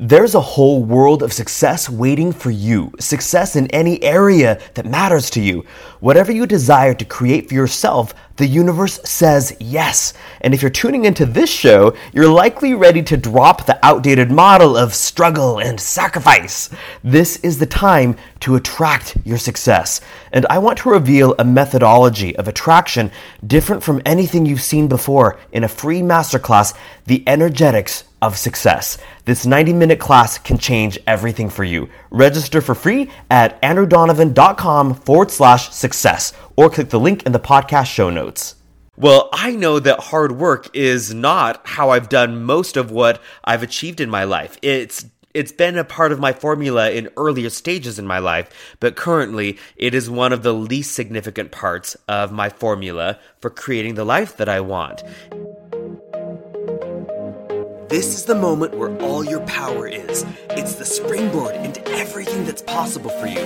There's a whole world of success waiting for you. Success in any area that matters to you. Whatever you desire to create for yourself, the universe says yes. And if you're tuning into this show, you're likely ready to drop the outdated model of struggle and sacrifice. This is the time to attract your success. And I want to reveal a methodology of attraction different from anything you've seen before in a free masterclass, The Energetics of success. This 90 minute class can change everything for you. Register for free at andrewdonovan.com forward slash success or click the link in the podcast show notes. Well, I know that hard work is not how I've done most of what I've achieved in my life. It's it's been a part of my formula in earlier stages in my life, but currently it is one of the least significant parts of my formula for creating the life that I want. This is the moment where all your power is. It's the springboard into everything that's possible for you.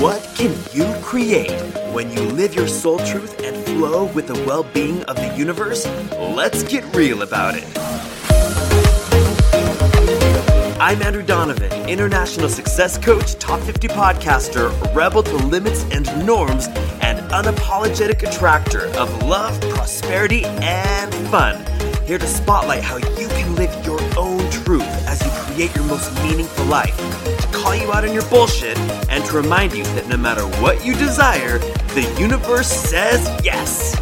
What can you create when you live your soul truth and flow with the well being of the universe? Let's get real about it. I'm Andrew Donovan, international success coach, top 50 podcaster, rebel to limits and norms, and unapologetic attractor of love, prosperity, and fun. Here to spotlight how you can live your own truth as you create your most meaningful life, to call you out on your bullshit, and to remind you that no matter what you desire, the universe says yes.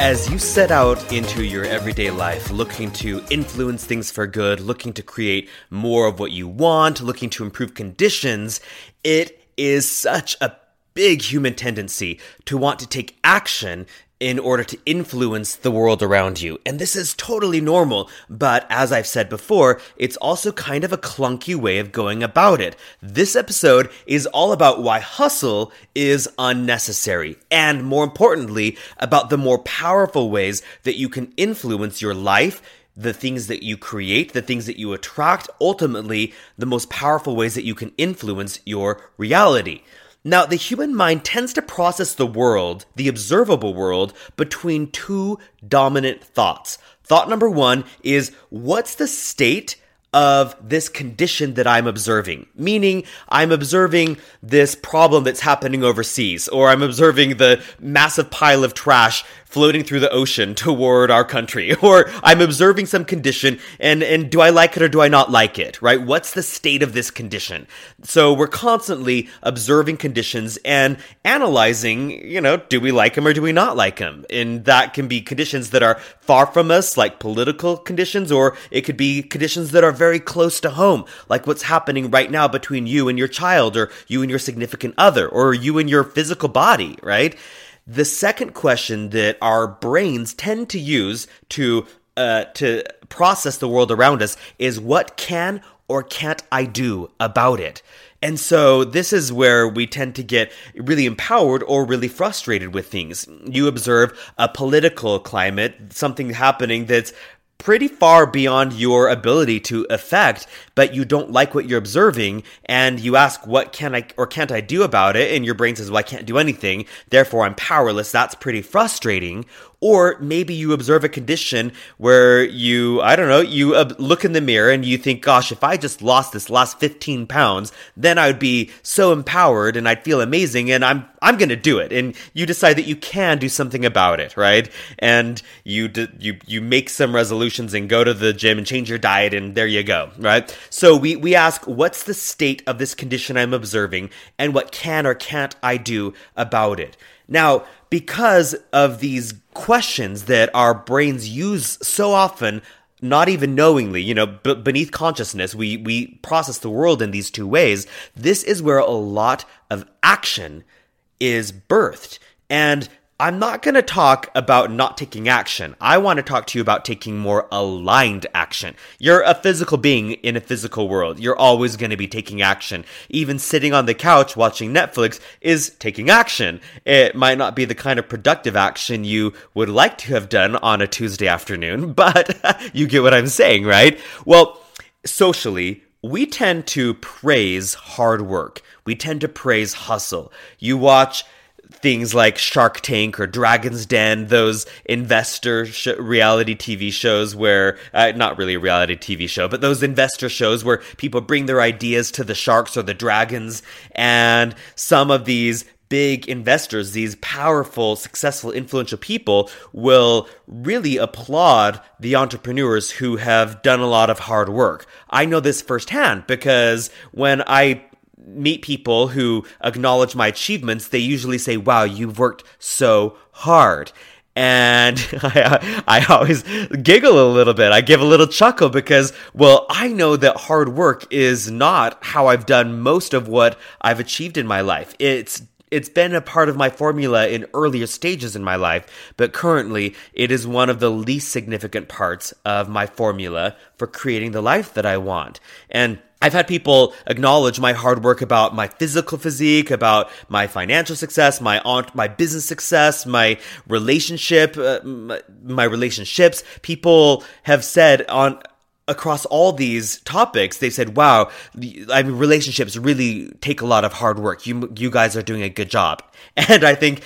As you set out into your everyday life, looking to influence things for good, looking to create more of what you want, looking to improve conditions, it is such a big human tendency to want to take action in order to influence the world around you. And this is totally normal, but as I've said before, it's also kind of a clunky way of going about it. This episode is all about why hustle is unnecessary, and more importantly, about the more powerful ways that you can influence your life the things that you create, the things that you attract, ultimately, the most powerful ways that you can influence your reality. Now, the human mind tends to process the world, the observable world, between two dominant thoughts. Thought number one is what's the state of this condition that I'm observing. Meaning, I'm observing this problem that's happening overseas, or I'm observing the massive pile of trash floating through the ocean toward our country, or I'm observing some condition and, and do I like it or do I not like it, right? What's the state of this condition? So we're constantly observing conditions and analyzing, you know, do we like them or do we not like them? And that can be conditions that are far from us, like political conditions, or it could be conditions that are very close to home, like what's happening right now between you and your child, or you and your significant other, or you and your physical body, right? The second question that our brains tend to use to uh, to process the world around us is what can or can't I do about it? And so this is where we tend to get really empowered or really frustrated with things. You observe a political climate, something happening that's pretty far beyond your ability to affect, but you don't like what you're observing, and you ask, What can I or can't I do about it? And your brain says, Well, I can't do anything, therefore I'm powerless. That's pretty frustrating. Or maybe you observe a condition where you, I don't know, you look in the mirror and you think, gosh, if I just lost this last 15 pounds, then I would be so empowered and I'd feel amazing and I'm, I'm going to do it. And you decide that you can do something about it, right? And you, you, you make some resolutions and go to the gym and change your diet and there you go, right? So we, we ask, what's the state of this condition I'm observing and what can or can't I do about it? Now, because of these questions that our brains use so often, not even knowingly, you know, b- beneath consciousness, we, we process the world in these two ways. This is where a lot of action is birthed. And I'm not going to talk about not taking action. I want to talk to you about taking more aligned action. You're a physical being in a physical world. You're always going to be taking action. Even sitting on the couch watching Netflix is taking action. It might not be the kind of productive action you would like to have done on a Tuesday afternoon, but you get what I'm saying, right? Well, socially, we tend to praise hard work. We tend to praise hustle. You watch things like Shark Tank or Dragon's Den, those investor sh- reality TV shows where, uh, not really a reality TV show, but those investor shows where people bring their ideas to the sharks or the dragons, and some of these big investors, these powerful, successful, influential people will really applaud the entrepreneurs who have done a lot of hard work. I know this firsthand because when I meet people who acknowledge my achievements, they usually say, wow, you've worked so hard. And I, I always giggle a little bit. I give a little chuckle because, well, I know that hard work is not how I've done most of what I've achieved in my life. It's it's been a part of my formula in earlier stages in my life, but currently it is one of the least significant parts of my formula for creating the life that I want. And I've had people acknowledge my hard work about my physical physique, about my financial success, my aunt, my business success, my relationship, uh, my, my relationships. People have said on across all these topics, they said, "Wow, I mean, relationships really take a lot of hard work. You you guys are doing a good job." And I think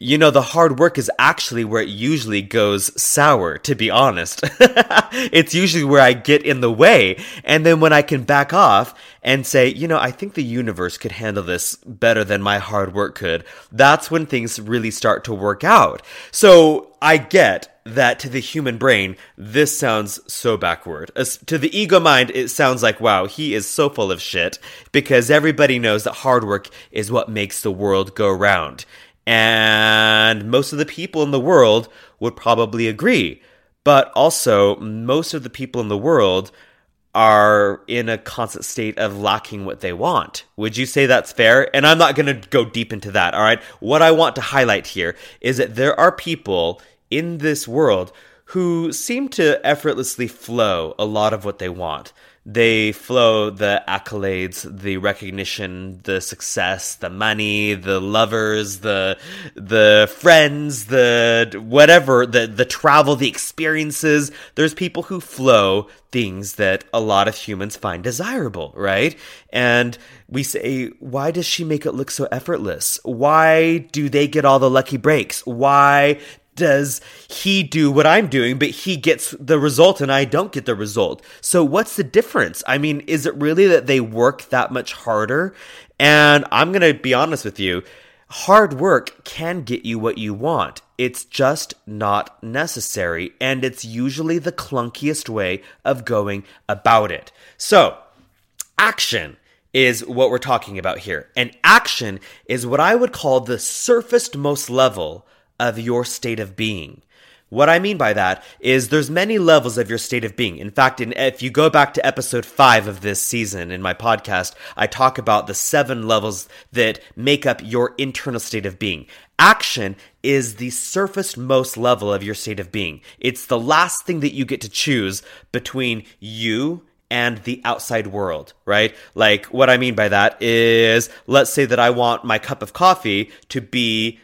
you know, the hard work is actually where it usually goes sour, to be honest. it's usually where I get in the way. And then when I can back off and say, you know, I think the universe could handle this better than my hard work could, that's when things really start to work out. So I get that to the human brain, this sounds so backward. As to the ego mind, it sounds like, wow, he is so full of shit because everybody knows that hard work is what makes the world go round. And most of the people in the world would probably agree. But also, most of the people in the world are in a constant state of lacking what they want. Would you say that's fair? And I'm not going to go deep into that, all right? What I want to highlight here is that there are people in this world who seem to effortlessly flow a lot of what they want they flow the accolades, the recognition, the success, the money, the lovers, the the friends, the whatever, the the travel, the experiences. There's people who flow things that a lot of humans find desirable, right? And we say, why does she make it look so effortless? Why do they get all the lucky breaks? Why does he do what I'm doing, but he gets the result and I don't get the result? So what's the difference? I mean, is it really that they work that much harder? And I'm going to be honest with you. Hard work can get you what you want. It's just not necessary. And it's usually the clunkiest way of going about it. So, action is what we're talking about here. And action is what I would call the surfaced most level of your state of being. What I mean by that is there's many levels of your state of being. In fact, in, if you go back to episode five of this season in my podcast, I talk about the seven levels that make up your internal state of being. Action is the surface most level of your state of being. It's the last thing that you get to choose between you and the outside world, right? Like what I mean by that is, let's say that I want my cup of coffee to be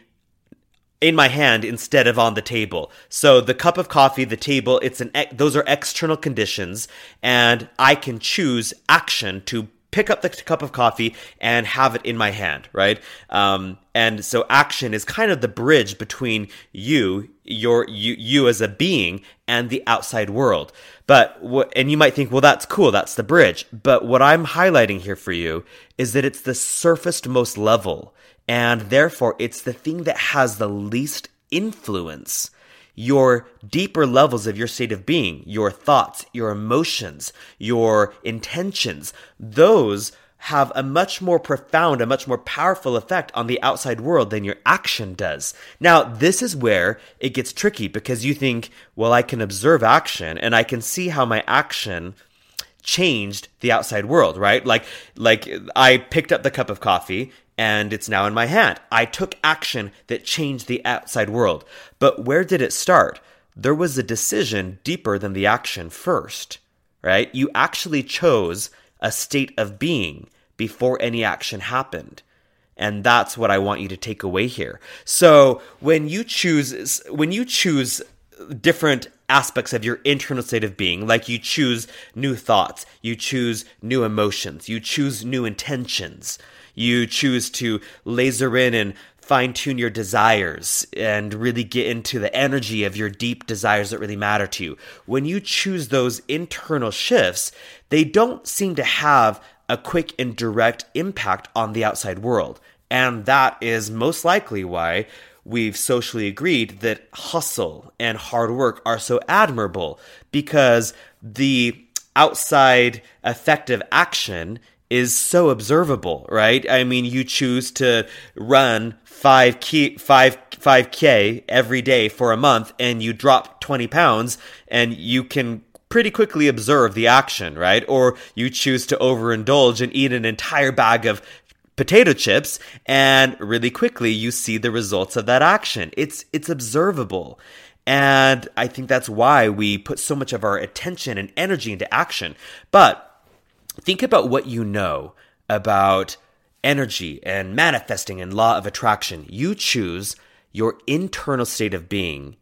in my hand instead of on the table. So the cup of coffee, the table, it's an those are external conditions and I can choose action to pick up the cup of coffee and have it in my hand, right? Um, and so action is kind of the bridge between you, your you, you as a being, and the outside world. But what, and you might think, well, that's cool, that's the bridge. But what I'm highlighting here for you is that it's the surfaced most level and therefore it's the thing that has the least influence. Your deeper levels of your state of being, your thoughts, your emotions, your intentions, those have a much more profound, a much more powerful effect on the outside world than your action does. Now, this is where it gets tricky because you think, well, I can observe action and I can see how my action changed the outside world, right? Like, like I picked up the cup of coffee and it's now in my hand. I took action that changed the outside world. But where did it start? There was a decision deeper than the action first, right? You actually chose a state of being before any action happened. And that's what I want you to take away here. So when you choose, when you choose different aspects of your internal state of being, like you choose new thoughts, you choose new emotions, you choose new intentions, you choose to laser in and fine tune your desires and really get into the energy of your deep desires that really matter to you. When you choose those internal shifts, they don't seem to have a quick and direct impact on the outside world. And that is most likely why we've socially agreed that hustle and hard work are so admirable because the outside effective action is so observable, right? I mean, you choose to run 5 k 5 5k every day for a month and you drop 20 pounds and you can pretty quickly observe the action, right? Or you choose to overindulge and eat an entire bag of potato chips and really quickly you see the results of that action. It's it's observable. And I think that's why we put so much of our attention and energy into action. But think about what you know about energy and manifesting and law of attraction. You choose your internal state of being,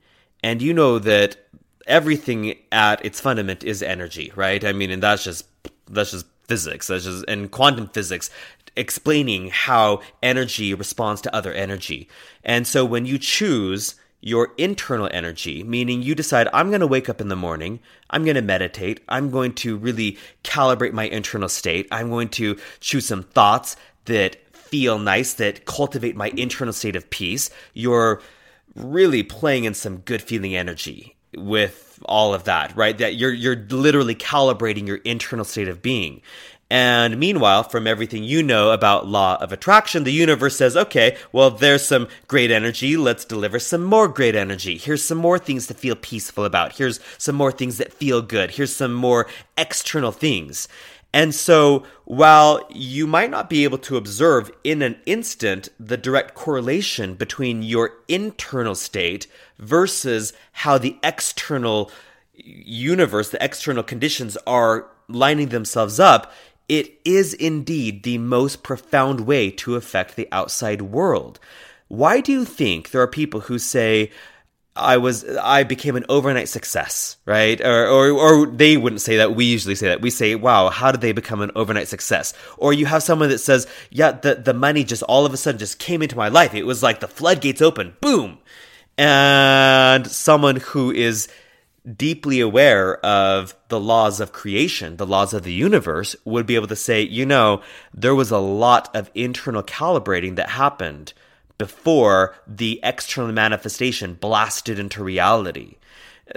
and you know that everything at its fundament is energy, right? I mean, and that's just that's just physics. That's just and quantum physics explaining how energy responds to other energy. And so when you choose your internal energy, meaning you decide, I'm going to wake up in the morning, I'm going to meditate, I'm going to really calibrate my internal state, I'm going to choose some thoughts that feel nice, that cultivate my internal state of peace. You're really playing in some good feeling energy with all of that, right? That you're you're literally calibrating your internal state of being. And meanwhile, from everything you know about law of attraction, the universe says, okay, well, there's some great energy. Let's deliver some more great energy. Here's some more things to feel peaceful about. Here's some more things that feel good. Here's some more external things. And so, while you might not be able to observe in an instant the direct correlation between your internal state versus how the external universe, the external conditions are lining themselves up, it is indeed the most profound way to affect the outside world. Why do you think there are people who say, I was I became an overnight success, right? Or, or or they wouldn't say that. We usually say that. We say, "Wow, how did they become an overnight success?" Or you have someone that says, "Yeah, the the money just all of a sudden just came into my life. It was like the floodgates open, boom." And someone who is deeply aware of the laws of creation, the laws of the universe, would be able to say, you know, there was a lot of internal calibrating that happened before the external manifestation blasted into reality.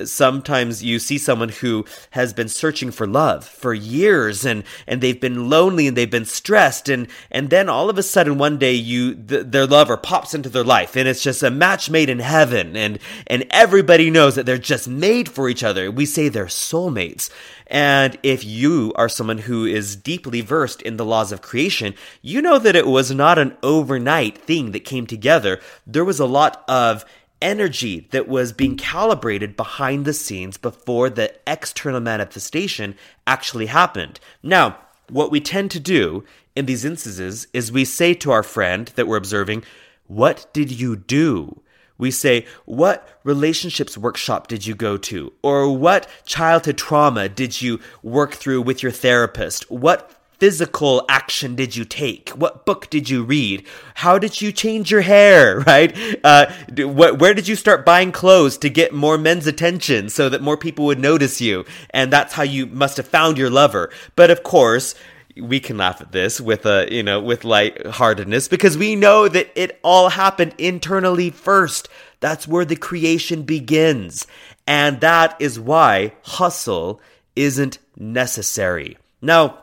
Sometimes you see someone who has been searching for love for years and, and they've been lonely and they've been stressed and, and then all of a sudden one day you, th- their lover pops into their life and it's just a match made in heaven and, and everybody knows that they're just made for each other. We say they're soulmates. And if you are someone who is deeply versed in the laws of creation, you know that it was not an overnight thing that came together. There was a lot of energy that was being calibrated behind the scenes before the external manifestation actually happened. Now, what we tend to do in these instances is we say to our friend that we're observing, What did you do? We say, What relationships workshop did you go to? Or what childhood trauma did you work through with your therapist? What physical action did you take? What book did you read? How did you change your hair? Right? Uh, wh- where did you start buying clothes to get more men's attention so that more people would notice you? And that's how you must have found your lover. But of course, we can laugh at this with a you know with lightheartedness because we know that it all happened internally first. That's where the creation begins. And that is why hustle isn't necessary. Now,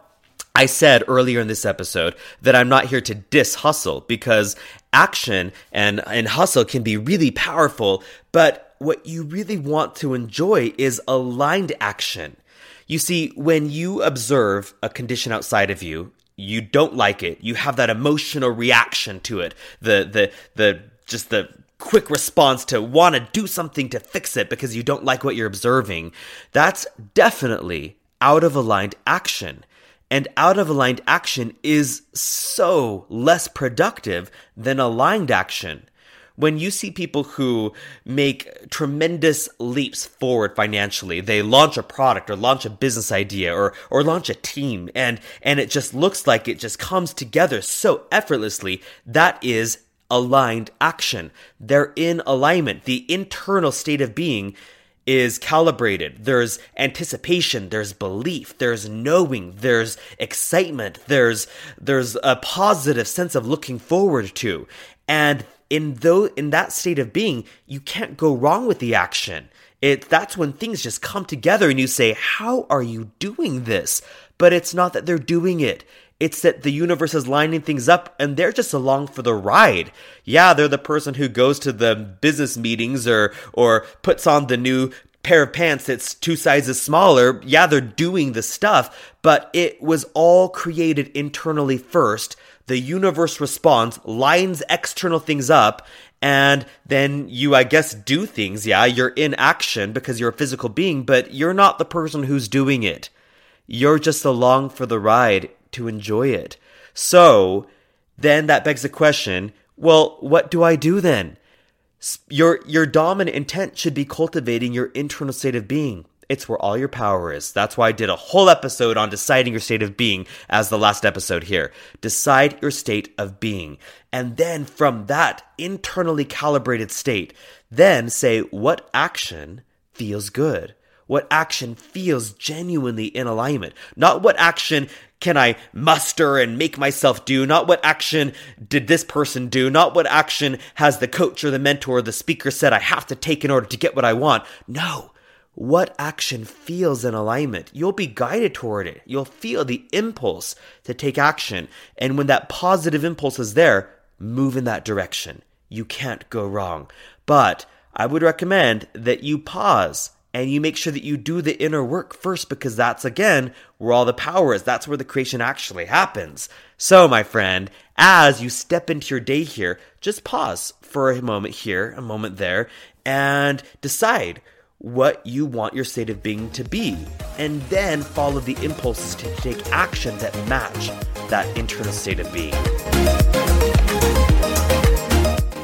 I said earlier in this episode that I'm not here to diss hustle because action and, and hustle can be really powerful, but what you really want to enjoy is aligned action. You see, when you observe a condition outside of you, you don't like it, you have that emotional reaction to it, the, the, the, just the quick response to want to do something to fix it because you don't like what you're observing, that's definitely out of aligned action. And out of aligned action is so less productive than aligned action. When you see people who make tremendous leaps forward financially, they launch a product or launch a business idea or, or launch a team and, and it just looks like it just comes together so effortlessly, that is aligned action. They're in alignment. The internal state of being is calibrated. There's anticipation, there's belief, there's knowing, there's excitement, there's there's a positive sense of looking forward to. And in though in that state of being, you can't go wrong with the action. It that's when things just come together and you say, "How are you doing this?" But it's not that they're doing it. It's that the universe is lining things up and they're just along for the ride. Yeah, they're the person who goes to the business meetings or or puts on the new pair of pants that's two sizes smaller. Yeah, they're doing the stuff, but it was all created internally first. The universe responds, lines external things up, and then you, I guess, do things. Yeah, you're in action because you're a physical being, but you're not the person who's doing it. You're just along for the ride to enjoy it. So then that begs the question well, what do I do then? Your, your dominant intent should be cultivating your internal state of being. It's where all your power is. That's why I did a whole episode on deciding your state of being as the last episode here. Decide your state of being. And then from that internally calibrated state, then say what action feels good what action feels genuinely in alignment, not what action can I muster and make myself do, not what action did this person do, not what action has the coach or the mentor or the speaker said I have to take in order to get what I want. No. What action feels in alignment? You'll be guided toward it. You'll feel the impulse to take action. And when that positive impulse is there, move in that direction. You can't go wrong. But I would recommend that you pause and you make sure that you do the inner work first because that's again where all the power is. That's where the creation actually happens. So, my friend, as you step into your day here, just pause for a moment here, a moment there, and decide what you want your state of being to be, and then follow the impulses to take action that match that internal state of being.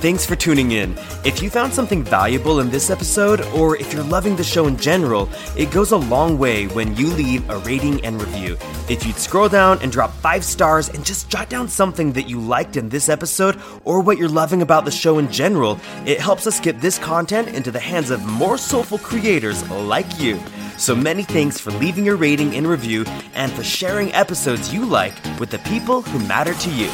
Thanks for tuning in. If you found something valuable in this episode, or if you're loving the show in general, it goes a long way when you leave a rating and review. If you'd scroll down and drop five stars and just jot down something that you liked in this episode, or what you're loving about the show in general, it helps us get this content into the hands of more soulful creators like you. So many thanks for leaving your rating and review and for sharing episodes you like with the people who matter to you.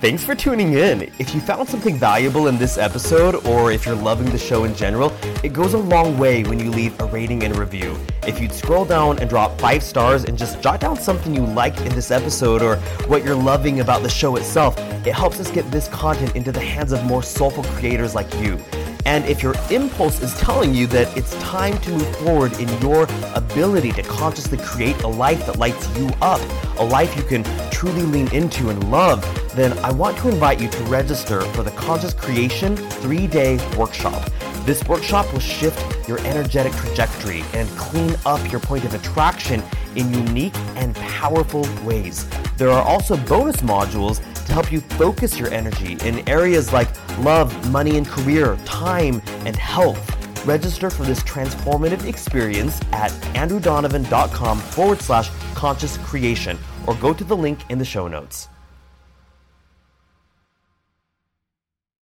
Thanks for tuning in. If you found something valuable in this episode, or if you're loving the show in general, it goes a long way when you leave a rating and review. If you'd scroll down and drop five stars and just jot down something you liked in this episode or what you're loving about the show itself, it helps us get this content into the hands of more soulful creators like you. And if your impulse is telling you that it's time to move forward in your ability to consciously create a life that lights you up, a life you can truly lean into and love, then I want to invite you to register for the Conscious Creation three day workshop. This workshop will shift your energetic trajectory and clean up your point of attraction in unique and powerful ways. There are also bonus modules to help you focus your energy in areas like love, money and career, time, and health. Register for this transformative experience at andrewdonovan.com forward slash conscious creation or go to the link in the show notes.